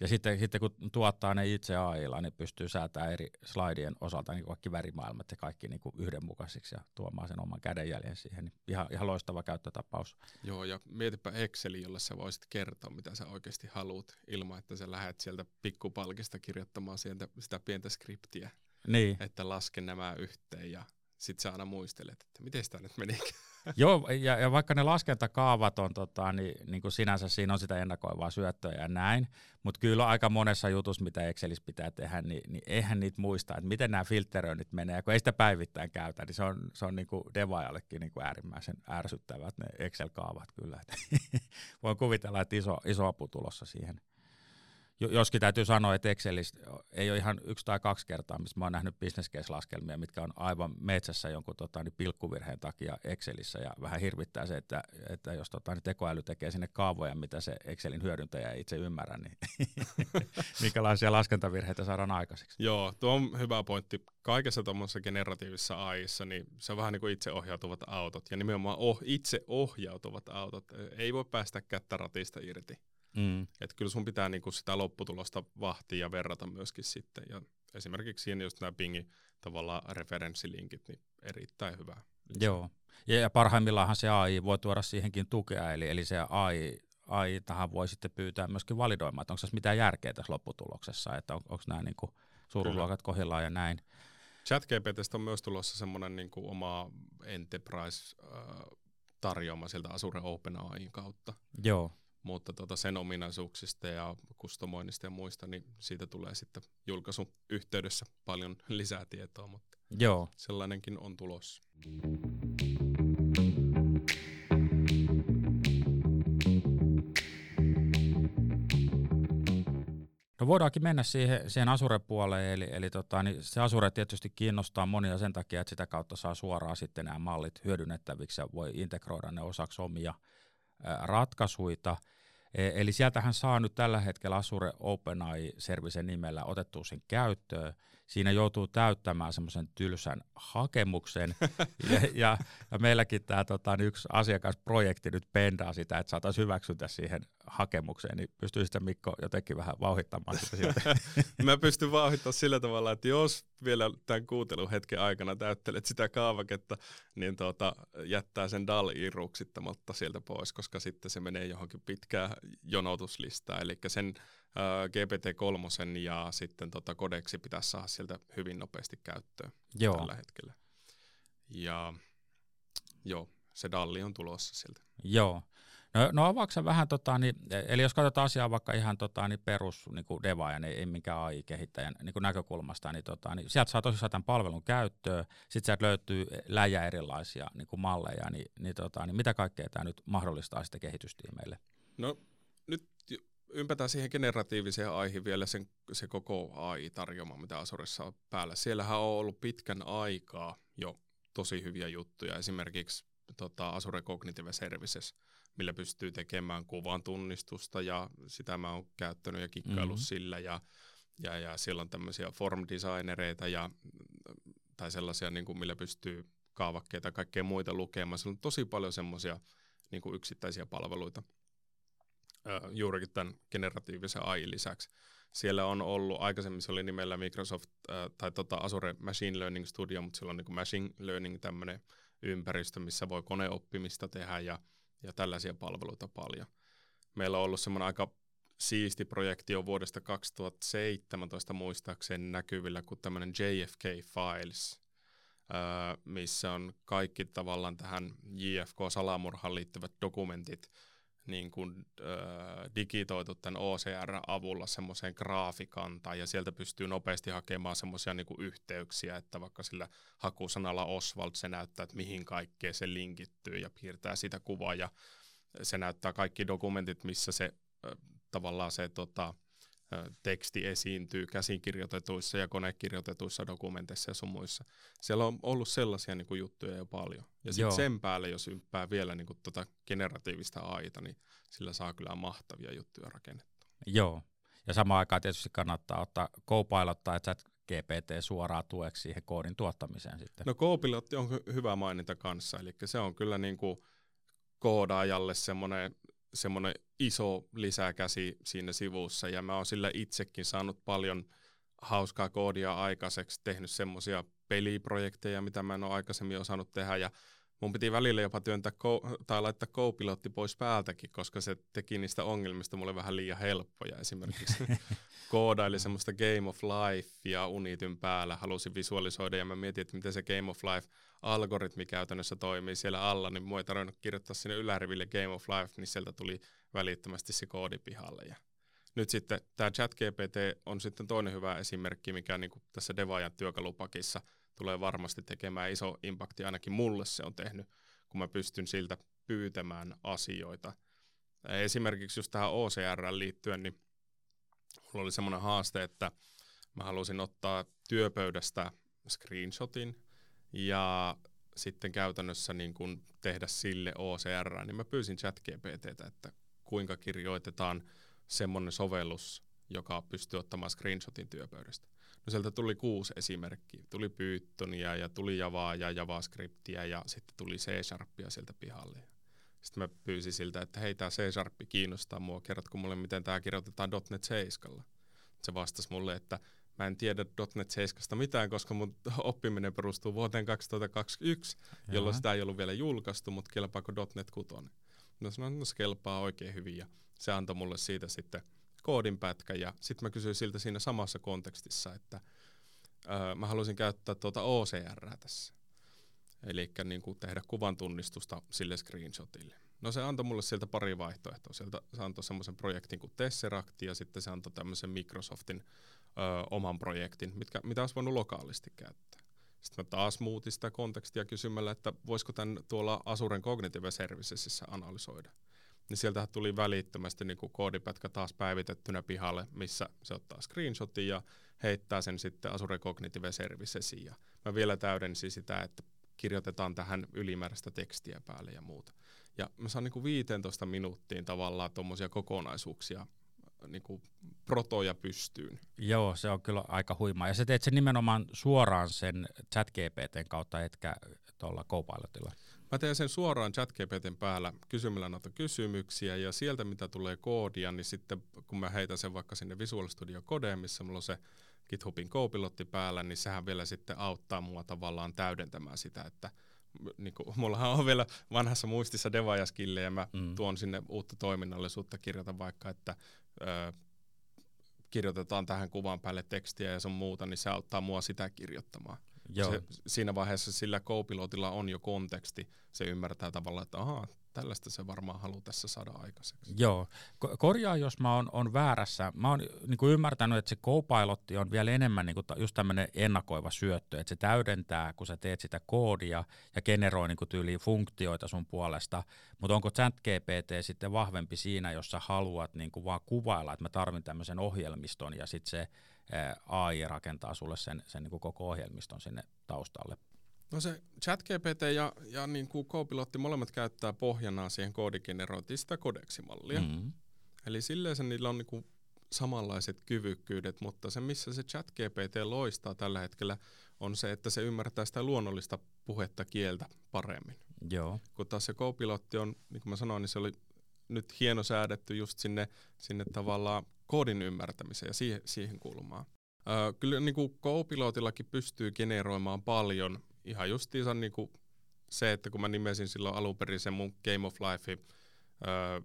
Ja sitten, sitten kun tuottaa ne itse AIlla, niin pystyy säätämään eri slaidien osalta niin kaikki värimaailmat ja kaikki niin kuin yhdenmukaisiksi ja tuomaan sen oman kädenjäljen siihen. Niin ihan, ihan loistava käyttötapaus. Joo, ja mietipä Exceli, jolle sä voisit kertoa, mitä sä oikeasti haluat, ilman että sä lähdet sieltä pikkupalkista kirjoittamaan sieltä sitä pientä skriptiä. Niin. Että laske nämä yhteen ja sitten sä aina muistelet, että miten tämä nyt meni. Joo, ja, ja vaikka ne laskentakaavat on tota, niin, niin kuin sinänsä siinä on sitä ennakoivaa syöttöä ja näin, mutta kyllä aika monessa jutussa, mitä Excelissä pitää tehdä, niin, niin eihän niitä muista, että miten nämä filtteröinnit menee, ja kun ei sitä päivittäin käytä, niin se on, se on niin kuin devaajallekin niin kuin äärimmäisen ärsyttävät ne Excel-kaavat kyllä. Voin kuvitella, että iso, iso apu tulossa siihen joskin täytyy sanoa, että Excelissä ei ole ihan yksi tai kaksi kertaa, missä mä oon nähnyt business mitkä on aivan metsässä jonkun tota, niin pilkkuvirheen takia Excelissä, ja vähän hirvittää se, että, että jos tota, niin tekoäly tekee sinne kaavoja, mitä se Excelin hyödyntäjä ei itse ymmärrä, niin minkälaisia laskentavirheitä saadaan aikaiseksi. Joo, tuo on hyvä pointti. Kaikessa tuommoisessa generatiivisessa AIissa, niin se on vähän niin kuin itseohjautuvat autot, ja nimenomaan oh, itseohjautuvat autot. Ei voi päästä kättä ratista irti. Mm. Että kyllä sun pitää niinku sitä lopputulosta vahtia ja verrata myöskin sitten. Ja esimerkiksi siinä just nämä pingi tavallaan referenssilinkit, niin erittäin hyvä. Joo. Ja parhaimmillaanhan se AI voi tuoda siihenkin tukea, eli, eli se AI, AI tähän voi sitten pyytää myöskin validoimaan, että onko tässä mitään järkeä tässä lopputuloksessa, että on, onko nämä niinku suuruusluokat kohdillaan ja näin. ChatGPTstä on myös tulossa semmoinen niinku oma enterprise-tarjoama sieltä Azure OpenAIin kautta. Joo mutta tota sen ominaisuuksista ja kustomoinnista ja muista, niin siitä tulee sitten julkaisun yhteydessä paljon lisää tietoa, mutta Joo. sellainenkin on tulossa. No voidaankin mennä siihen, siihen Asure-puoleen, eli, eli tota, niin se Asure tietysti kiinnostaa monia sen takia, että sitä kautta saa suoraan sitten nämä mallit hyödynnettäviksi ja voi integroida ne osaksi omia ratkaisuita. E, eli sieltähän saa nyt tällä hetkellä Azure OpenAI Servicen nimellä otettua sen käyttöön. Siinä joutuu täyttämään semmoisen tylsän hakemuksen. ja, ja, ja meilläkin tämä tota, niin yksi asiakasprojekti nyt pendaa sitä, että saataisiin hyväksyntä siihen hakemukseen, niin pystyisit Mikko jotenkin vähän vauhittamaan sitä sieltä? Mä pystyn vauhittamaan sillä tavalla, että jos vielä tämän kuuntelun hetken aikana täyttelet sitä kaavaketta, niin tuota, jättää sen DAL-iruksittamatta sieltä pois, koska sitten se menee johonkin pitkään jonotuslistaan. Eli sen äh, GPT-3 ja sitten tota kodeksi pitäisi saada sieltä hyvin nopeasti käyttöön joo. tällä hetkellä. Ja joo, se dalli on tulossa sieltä. Joo. No, no avaako vähän, tota, niin, eli jos katsotaan asiaa vaikka ihan tota, niin perus niin kuin devaajan, ei, ei minkään AI-kehittäjän niin kuin näkökulmasta, niin, tota, niin sieltä saa tosissaan tämän palvelun käyttöön, sitten sieltä löytyy läjä erilaisia niin kuin malleja, niin, niin, tota, niin mitä kaikkea tämä nyt mahdollistaa sitten kehitystiimeille? No nyt ympätään siihen generatiiviseen aihin vielä sen, se koko AI-tarjoma, mitä Asuressa on päällä. Siellähän on ollut pitkän aikaa jo tosi hyviä juttuja. Esimerkiksi tota, Azure Cognitive Services, millä pystyy tekemään kuvan tunnistusta ja sitä mä oon käyttänyt ja kikkailu mm-hmm. sillä ja, ja, ja siellä on tämmöisiä form designereita ja, tai sellaisia, niin kuin, millä pystyy kaavakkeita ja kaikkea muita lukemaan. Siellä on tosi paljon semmoisia niin yksittäisiä palveluita juurikin tämän generatiivisen AI lisäksi. Siellä on ollut, aikaisemmin se oli nimellä Microsoft tai tota Azure Machine Learning Studio, mutta sillä on niin Machine Learning tämmöinen ympäristö, missä voi koneoppimista tehdä ja, ja tällaisia palveluita paljon. Meillä on ollut semmoinen aika siisti projekti jo vuodesta 2017 muistaakseni näkyvillä kuin tämmöinen JFK Files, missä on kaikki tavallaan tähän JFK-salamurhaan liittyvät dokumentit niin kuin, äh, digitoitu tämän OCR-avulla semmoiseen graafikantaan ja sieltä pystyy nopeasti hakemaan semmoisia niin yhteyksiä, että vaikka sillä hakusanalla Oswald se näyttää, että mihin kaikkeen se linkittyy ja piirtää sitä kuvaa ja se näyttää kaikki dokumentit, missä se äh, tavallaan se tota, teksti esiintyy käsikirjoitetuissa ja konekirjoitetuissa dokumenteissa ja sun muissa. Siellä on ollut sellaisia niin kuin, juttuja jo paljon. Ja sitten sen päälle, jos ympää vielä niin kuin, tota generatiivista aita, niin sillä saa kyllä mahtavia juttuja rakennettua. Joo, ja samaan aikaan tietysti kannattaa ottaa Copilot tai chat GPT suoraan tueksi siihen koodin tuottamiseen sitten. No Copilot on hyvä mainita kanssa, eli se on kyllä niin kuin koodaajalle semmoinen semmoinen iso lisäkäsi siinä sivussa ja mä oon sillä itsekin saanut paljon hauskaa koodia aikaiseksi, tehnyt semmoisia peliprojekteja, mitä mä en ole aikaisemmin osannut tehdä ja mun piti välillä jopa työntää ko- tai laittaa co-pilotti pois päältäkin, koska se teki niistä ongelmista mulle vähän liian helppoja. Esimerkiksi koodaili semmoista Game of Life ja Unityn päällä, halusin visualisoida ja mä mietin, että miten se Game of Life algoritmi käytännössä toimii siellä alla, niin mua ei tarvinnut kirjoittaa sinne yläriville Game of Life, niin sieltä tuli välittömästi se koodi pihalle. Ja nyt sitten tämä ChatGPT on sitten toinen hyvä esimerkki, mikä niin kuin tässä Devajan työkalupakissa tulee varmasti tekemään iso impakti, ainakin mulle se on tehnyt, kun mä pystyn siltä pyytämään asioita. Esimerkiksi just tähän OCR liittyen, niin mulla oli semmoinen haaste, että mä halusin ottaa työpöydästä screenshotin ja sitten käytännössä niin kun tehdä sille OCR, niin mä pyysin ChatGPTtä, että kuinka kirjoitetaan semmoinen sovellus, joka pystyy ottamaan screenshotin työpöydästä. No sieltä tuli kuusi esimerkkiä. Tuli Pythonia ja tuli Javaa ja JavaScriptia ja sitten tuli C-Sharpia sieltä pihalle. Sitten mä pyysin siltä, että hei, tämä C-Sharp kiinnostaa mua, kerrotko mulle, miten tämä kirjoitetaan .NET 7. Se vastasi mulle, että mä en tiedä .NET 7 mitään, koska mun oppiminen perustuu vuoteen 2021, Jaha. jolloin sitä ei ollut vielä julkaistu, mutta kelpaako .NET 6. No sanoin, no se kelpaa oikein hyvin ja se antoi mulle siitä sitten koodin pätkä ja sitten mä kysyin siltä siinä samassa kontekstissa, että öö, mä haluaisin käyttää tuota OCR tässä. Eli niin tehdä kuvan tunnistusta sille screenshotille. No se antoi mulle sieltä pari vaihtoehtoa. Sieltä se antoi semmoisen projektin kuin Tesseract ja sitten se antoi tämmöisen Microsoftin ö, oman projektin, mitkä, mitä olisi voinut lokaalisti käyttää. Sitten mä taas muutin sitä kontekstia kysymällä, että voisiko tämän tuolla Azuren Cognitive Servicesissä analysoida. Niin sieltä tuli välittömästi niin kuin koodipätkä taas päivitettynä pihalle, missä se ottaa screenshotin ja heittää sen sitten Azure Cognitive Servicesiin. Ja mä vielä täydensin sitä, että kirjoitetaan tähän ylimääräistä tekstiä päälle ja muuta. Ja mä saan niin kuin 15 minuuttiin tavallaan tuommoisia kokonaisuuksia niin kuin protoja pystyyn. Joo, se on kyllä aika huimaa. Ja sä teet sen nimenomaan suoraan sen chat GPTn kautta, etkä tuolla Copilotilla. Mä teen sen suoraan chat GPTn päällä kysymällä noita kysymyksiä ja sieltä mitä tulee koodia, niin sitten kun mä heitän sen vaikka sinne Visual Studio Codeen, missä mulla on se GitHubin Copilotti päällä, niin sehän vielä sitten auttaa mua tavallaan täydentämään sitä, että niin kuin, mullahan on vielä vanhassa muistissa devajaskille ja mä mm. tuon sinne uutta toiminnallisuutta, kirjoitan vaikka, että ö, kirjoitetaan tähän kuvan päälle tekstiä ja sun muuta, niin se auttaa mua sitä kirjoittamaan. Joo. Se, siinä vaiheessa sillä co on jo konteksti, se ymmärtää tavallaan, että ahaa, tällaista se varmaan haluaa tässä saada aikaiseksi. Joo, korjaa jos mä oon, on väärässä. Mä oon niin kuin ymmärtänyt, että se Copilot on vielä enemmän niin kuin just tämmöinen ennakoiva syöttö, että se täydentää, kun sä teet sitä koodia ja generoi niin kuin tyyliin funktioita sun puolesta, mutta onko ChatGPT sitten vahvempi siinä, jos sä haluat niin kuin vaan kuvailla, että mä tarvin tämmöisen ohjelmiston ja sitten se AI rakentaa sulle sen, sen niin kuin koko ohjelmiston sinne taustalle No se ChatGPT ja, ja niin kuin Copilotti molemmat käyttää pohjana siihen koodigenerointiin sitä kodeksimallia. Mm-hmm. Eli silleen se niillä on niin kuin samanlaiset kyvykkyydet, mutta se missä se ChatGPT loistaa tällä hetkellä on se, että se ymmärtää sitä luonnollista puhetta kieltä paremmin. Joo. Kun taas se Copilotti on, niin kuin mä sanoin, niin se oli nyt hieno säädetty just sinne, sinne tavallaan koodin ymmärtämiseen ja siihen, siihen kulmaan. Öö, kyllä niin kuin Copilotillakin pystyy generoimaan paljon ihan justiinsa niin kuin se, että kun mä nimesin silloin alun perin sen mun Game of Life, öö,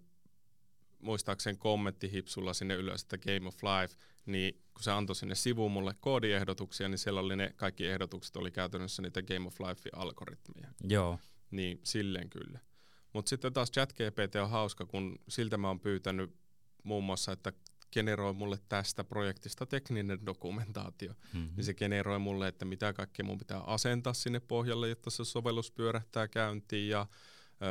muistaakseni kommenttihipsulla sinne ylös, että Game of Life, niin kun se antoi sinne sivuun mulle koodiehdotuksia, niin siellä oli ne kaikki ehdotukset oli käytännössä niitä Game of Life-algoritmeja. Joo. Niin silleen kyllä. Mutta sitten taas ChatGPT on hauska, kun siltä mä oon pyytänyt muun muassa, että generoi mulle tästä projektista tekninen dokumentaatio. Mm-hmm. Niin se generoi mulle, että mitä kaikkea mun pitää asentaa sinne pohjalle, jotta se sovellus pyörähtää käyntiin ja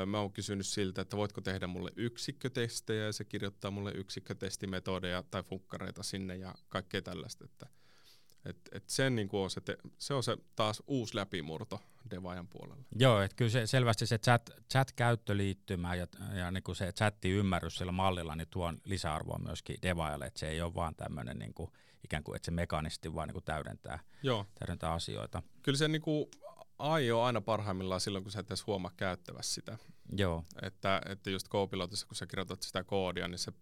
Mä oon kysynyt siltä, että voitko tehdä mulle yksikkötestejä ja se kirjoittaa mulle yksikkötestimetodeja tai funkkareita sinne ja kaikkea tällaista. Että, et, et sen niin on se, te, se on se taas uusi läpimurto devaajan puolella. Joo, että kyllä se, selvästi se chat, chat-käyttöliittymä ja, ja niin kuin se chatti-ymmärrys sillä mallilla niin tuon lisäarvoa myöskin devaajalle, että se ei ole vaan tämmöinen niin kuin, ikään kuin, että se mekaanisesti vaan niin kuin täydentää, Joo. täydentää asioita. Kyllä se niin kuin AI on aina parhaimmillaan silloin, kun sä et edes huomaa käyttävässä sitä. Joo. Että, että just Copilotissa, kun sä kirjoitat sitä koodia, niin se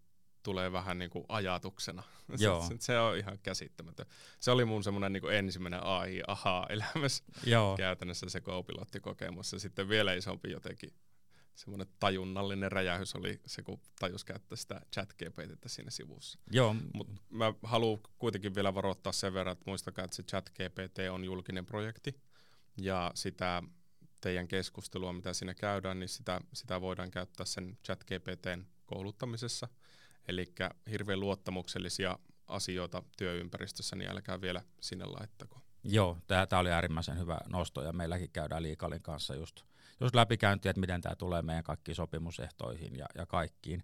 tulee vähän niin kuin ajatuksena. Joo. Se, se on ihan käsittämätön. Se oli mun semmoinen niin ensimmäinen AI aha elämässä Joo. käytännössä se Copilot-kokemus. Ja sitten vielä isompi jotenkin semmoinen tajunnallinen räjähys oli se, kun tajus käyttää sitä chat GPTtä siinä sivussa. Joo. Mut mä haluan kuitenkin vielä varoittaa sen verran, että muistakaa, että se chat GPT on julkinen projekti ja sitä teidän keskustelua, mitä siinä käydään, niin sitä, sitä voidaan käyttää sen chat GPTn kouluttamisessa. Eli hirveän luottamuksellisia asioita työympäristössä, niin älkää vielä sinne laittako. Joo, tämä oli äärimmäisen hyvä nosto ja meilläkin käydään Liikalin kanssa just, just läpikäyntiä, että miten tämä tulee meidän kaikkiin sopimusehtoihin ja, ja kaikkiin.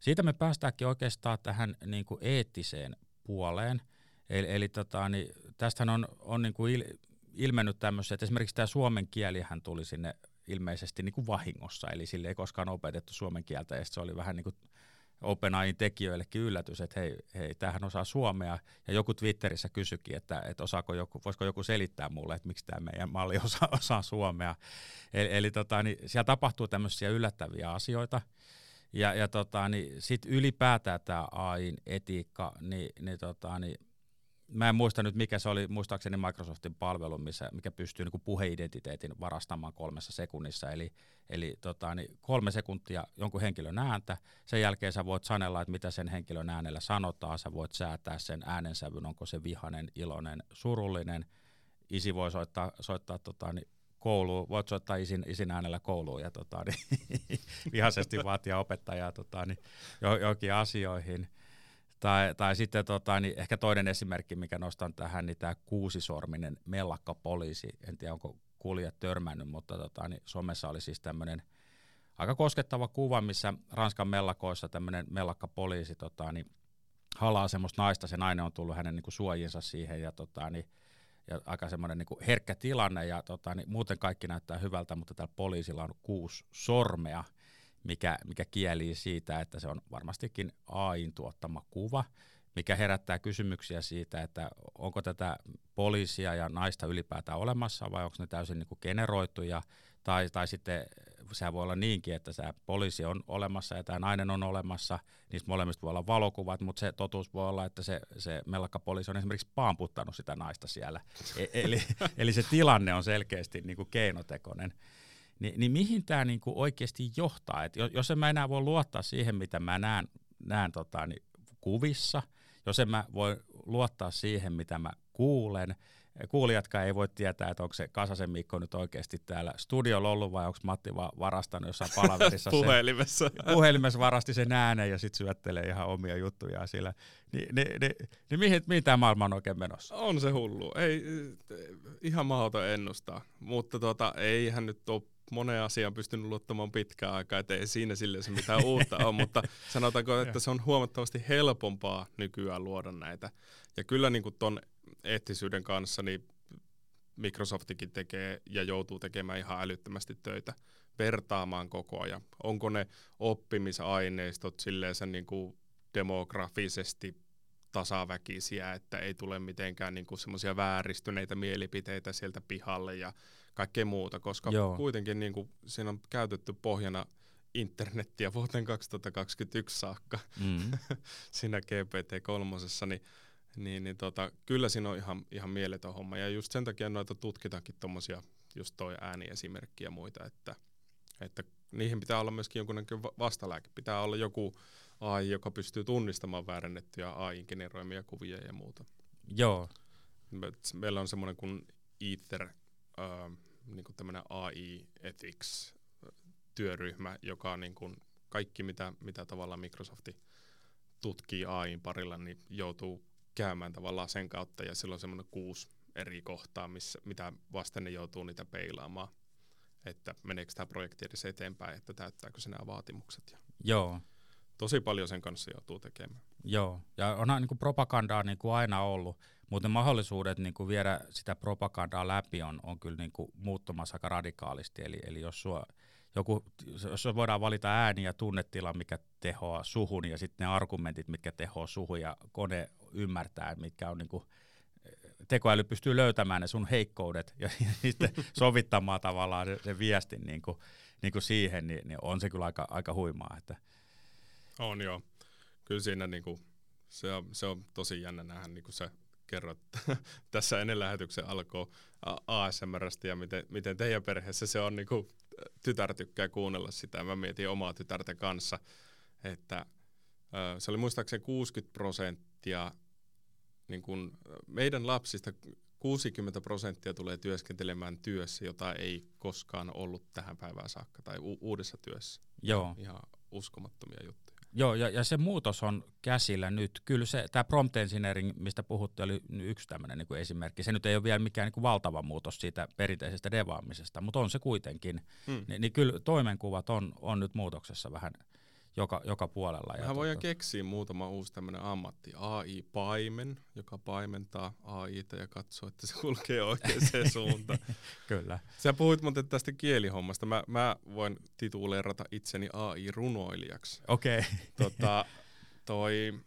Siitä me päästäänkin oikeastaan tähän niin kuin eettiseen puoleen. Eli, eli tota, niin tästähän on, on niin kuin il, ilmennyt tämmöisiä, että esimerkiksi tämä suomen kielihän tuli sinne ilmeisesti niin kuin vahingossa, eli sille ei koskaan opetettu suomen kieltä, ja se oli vähän niin kuin OpenAIin tekijöillekin yllätys, että hei, hei tämähän osaa suomea, ja joku Twitterissä kysyikin, että, että osaako joku, voisiko joku selittää mulle, että miksi tämä meidän malli osaa, osaa suomea. Eli, eli tota, niin siellä tapahtuu tämmöisiä yllättäviä asioita, ja, ja tota, niin sit ylipäätään tämä AIn etiikka, niin, niin, tota, niin mä en muista nyt mikä se oli, muistaakseni Microsoftin palvelu, missä, mikä pystyy niin puheidentiteetin varastamaan kolmessa sekunnissa, eli, eli tota, niin kolme sekuntia jonkun henkilön ääntä, sen jälkeen sä voit sanella, että mitä sen henkilön äänellä sanotaan, sä voit säätää sen äänensävyn, onko se vihanen, iloinen, surullinen, isi voi soittaa, soittaa tota, niin kouluun, voit soittaa isin, isin äänellä kouluun ja tota, niin, vihaisesti vaatia opettajaa tota, niin, jo, johonkin asioihin. Tai, tai sitten tota, niin ehkä toinen esimerkki, mikä nostan tähän, niin tämä kuusisorminen mellakkapoliisi. En tiedä, onko kuulijat törmännyt, mutta tota, niin somessa oli siis tämmöinen aika koskettava kuva, missä Ranskan mellakoissa tämmöinen mellakkapoliisi tota, niin halaa semmoista naista. Se nainen on tullut hänen niin suojinsa siihen ja tota, niin, ja aika semmoinen niin herkkä tilanne ja tota, niin muuten kaikki näyttää hyvältä, mutta täällä poliisilla on kuusi sormea, mikä, mikä kielii siitä, että se on varmastikin AIin tuottama kuva, mikä herättää kysymyksiä siitä, että onko tätä poliisia ja naista ylipäätään olemassa vai onko ne täysin niin kuin generoituja, tai, tai sitten sehän voi olla niinkin, että se poliisi on olemassa ja tämä nainen on olemassa, niistä molemmista voi olla valokuvat, mutta se totuus voi olla, että se, se poliisi on esimerkiksi paamputtanut sitä naista siellä. E, eli, eli se tilanne on selkeästi niin kuin keinotekoinen. Ni, niin mihin tämä niin kuin oikeasti johtaa? Et jos en mä enää voi luottaa siihen, mitä mä näen, näen tota, niin kuvissa, jos en mä voi luottaa siihen, mitä mä kuulen, kuulijatkaan ei voi tietää, että onko se Kasasen Mikko nyt oikeasti täällä studiolla ollut vai onko Matti vaan varastanut jossain palaverissa puhelimessa. Sen, puhelimessa varasti sen äänen ja sitten syöttelee ihan omia juttujaan sillä. Ni, ni, ni, ni, mihin, mihin tämä maailma on oikein menossa? On se hullu. Ei, ihan mahdoton ennustaa, mutta tota, eihän nyt ole moneen asiaan pystynyt luottamaan pitkään aikaa, että ei siinä sille se mitään uutta ole, mutta sanotaanko, että se on huomattavasti helpompaa nykyään luoda näitä. Ja kyllä niin kuin ton eettisyyden kanssa niin Microsoftikin tekee ja joutuu tekemään ihan älyttömästi töitä vertaamaan koko ajan. Onko ne oppimisaineistot silleen niin kuin demografisesti tasaväkisiä, että ei tule mitenkään niin semmoisia vääristyneitä mielipiteitä sieltä pihalle ja kaikkea muuta, koska Joo. kuitenkin niin kuin, siinä on käytetty pohjana internettiä vuoteen 2021 saakka mm. siinä GPT-3, niin, niin, niin tota, kyllä siinä on ihan, ihan mieletön homma. Ja just sen takia noita tutkitaankin tuommoisia, just toi ääniesimerkki ja muita, että, että niihin pitää olla myöskin jonkunnäköinen vastalääke. Pitää olla joku AI, joka pystyy tunnistamaan väärennettyjä AI-generoimia kuvia ja muuta. Joo. Meillä on semmoinen kuin Ether, niin kuin tämmöinen AI Ethics työryhmä, joka on niin kuin kaikki, mitä, mitä tavallaan Microsofti tutkii AIin parilla, niin joutuu käymään tavallaan sen kautta, ja silloin semmoinen kuusi eri kohtaa, missä, mitä vasten ne joutuu niitä peilaamaan, että meneekö tämä projekti edes eteenpäin, että täyttääkö se nämä vaatimukset. Ja Joo. Tosi paljon sen kanssa joutuu tekemään. Joo, ja onhan niin kuin propagandaa niin kuin aina ollut, mutta mahdollisuudet niin kuin viedä sitä propagandaa läpi on, on kyllä niin kuin muuttumassa aika radikaalisti. Eli, eli jos, sua, joku, jos voidaan valita ääni ja tunnetila, mikä tehoaa suhun, ja sitten ne argumentit, mitkä tehoaa suhun, ja kone ymmärtää, mitkä on niin kuin, tekoäly pystyy löytämään ne sun heikkoudet ja, sitten sovittamaan tavallaan se, se viestin niin kuin, niin kuin siihen, niin, niin on se kyllä aika, aika huimaa. Että. On joo. Kyllä siinä niin kuin, se, on, se on tosi jännä nähdä, niin kuin sä kerrot tässä ennen lähetyksen alkoi ASMRstä ja miten, miten teidän perheessä se on, niin kuin, tytär tykkää kuunnella sitä. Mä mietin omaa tytärtä kanssa, että se oli muistaakseni 60 prosenttia niin kun meidän lapsista 60 prosenttia tulee työskentelemään työssä, jota ei koskaan ollut tähän päivään saakka, tai u- uudessa työssä. Joo. Ihan uskomattomia juttuja. Joo, ja, ja se muutos on käsillä nyt. Kyllä se, tämä prompt engineering, mistä puhuttiin, oli yksi tämmöinen niin esimerkki. Se nyt ei ole vielä mikään niin kuin valtava muutos siitä perinteisestä devaamisesta, mutta on se kuitenkin. Hmm. Ni, niin kyllä toimenkuvat on, on nyt muutoksessa vähän joka, joka puolella. Mehän voidaan tuota... keksiä muutama uusi tämmöinen ammatti. AI-paimen, joka paimentaa AIta ja katsoo, että se kulkee oikeaan suuntaan. Kyllä. Sä puhuit muuten tästä kielihommasta. Mä, mä voin tituleerata itseni AI-runoilijaksi. Okei. Okay. Tota, toi,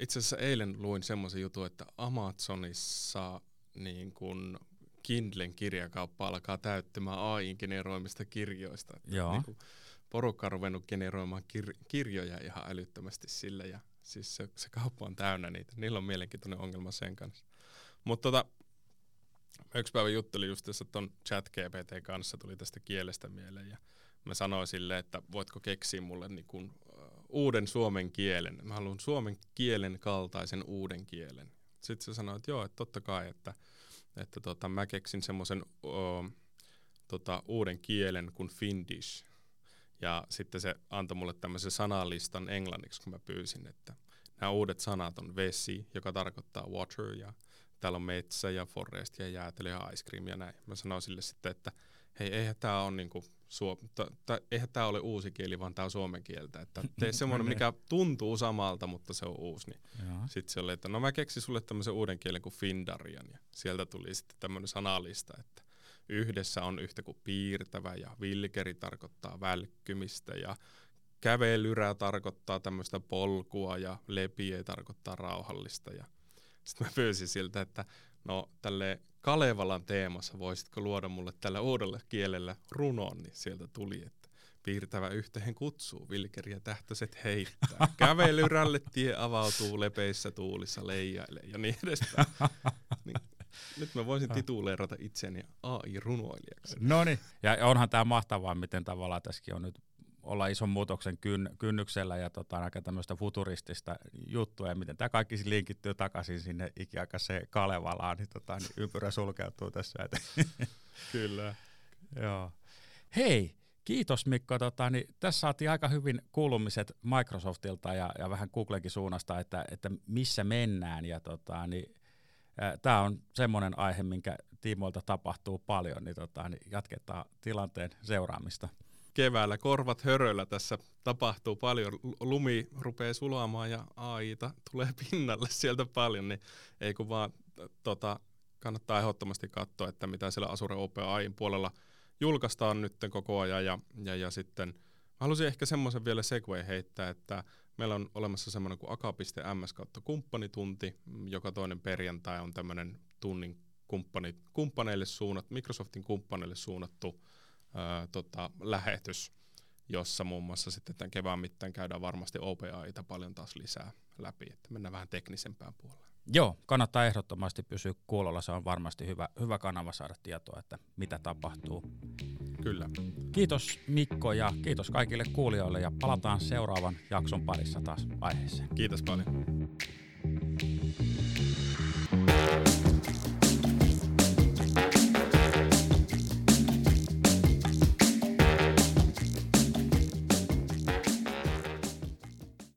itse asiassa eilen luin semmoisen jutun, että Amazonissa niin kun Kindlen kirjakauppa alkaa täyttämään AI-generoimista kirjoista. Joo. Niin kun, porukka on ruvennut generoimaan kir- kirjoja ihan älyttömästi sille ja siis se, se kauppa on täynnä niitä. Niillä on mielenkiintoinen ongelma sen kanssa. Mutta tota, yksi päivä juttelin just tässä ton chat GPT kanssa, tuli tästä kielestä mieleen ja mä sanoin sille, että voitko keksiä mulle niin kun, uh, uuden suomen kielen. Mä haluan suomen kielen kaltaisen uuden kielen. Sitten se sanoi, että joo, että totta kai, että, että tota, mä keksin semmoisen uh, tota, uuden kielen kuin Finnish. Ja sitten se antoi mulle tämmöisen sanalistan englanniksi, kun mä pyysin, että nämä uudet sanat on vesi, joka tarkoittaa water, ja täällä on metsä ja forest ja jäätelö ja ice cream ja näin. Mä sanoin sille sitten, että hei, eihän tämä ole niinku suo, t- t- eihän tämä ole uusi kieli, vaan tämä on suomen kieltä. Että tee semmoinen, mikä tuntuu samalta, mutta se on uusi. Niin sitten se oli, että no mä keksin sulle tämmöisen uuden kielen kuin Findarian, ja sieltä tuli sitten tämmöinen sanalista, että yhdessä on yhtä kuin piirtävä ja vilkeri tarkoittaa välkkymistä ja kävelyrä tarkoittaa tämmöistä polkua ja lepie tarkoittaa rauhallista. Ja sitten mä pyysin siltä, että no tälle Kalevalan teemassa voisitko luoda mulle tällä uudella kielellä runon, niin sieltä tuli, että piirtävä yhteen kutsuu, vilkeriä tähtöiset heittää. Kävelyrälle tie avautuu lepeissä tuulissa leijailee ja niin edespäin. niin nyt mä voisin tituleerata itseni AI-runoilijaksi. No niin, ja onhan tämä mahtavaa, miten tavallaan tässäkin on nyt olla ison muutoksen kyn, kynnyksellä ja tota, aika tämmöistä futuristista juttua, ja miten tämä kaikki linkittyy takaisin sinne ikiaikaiseen Kalevalaan, niin, tota, niin ympyrä sulkeutuu tässä. Kyllä. Joo. Hei, kiitos Mikko. Tota, niin tässä saatiin aika hyvin kuulumiset Microsoftilta ja, ja vähän Googlenkin suunnasta, että, että missä mennään. Ja tota, niin tämä on semmoinen aihe, minkä tiimoilta tapahtuu paljon, niin, tota, niin jatketaan tilanteen seuraamista. Keväällä korvat höröllä tässä tapahtuu paljon. Lumi rupeaa sulamaan ja AIta tulee pinnalle sieltä paljon, niin ei kun vaan tota, kannattaa ehdottomasti katsoa, että mitä siellä Azure OpenAIin puolella julkaistaan nyt koko ajan. Ja, ja, ja sitten mä haluaisin ehkä semmoisen vielä segway heittää, että Meillä on olemassa semmoinen kuin aka.ms kautta kumppanitunti. Joka toinen perjantai on tämmöinen tunnin kumppani, kumppaneille suunnattu, Microsoftin kumppaneille suunnattu ää, tota, lähetys, jossa muun muassa sitten tämän kevään mittaan käydään varmasti OPAita paljon taas lisää läpi, että mennään vähän teknisempään puolelle. Joo, kannattaa ehdottomasti pysyä kuulolla. Se on varmasti hyvä, hyvä kanava saada tietoa, että mitä tapahtuu. Kyllä. Kiitos Mikko ja kiitos kaikille kuulijoille ja palataan seuraavan jakson parissa taas aiheeseen. Kiitos paljon.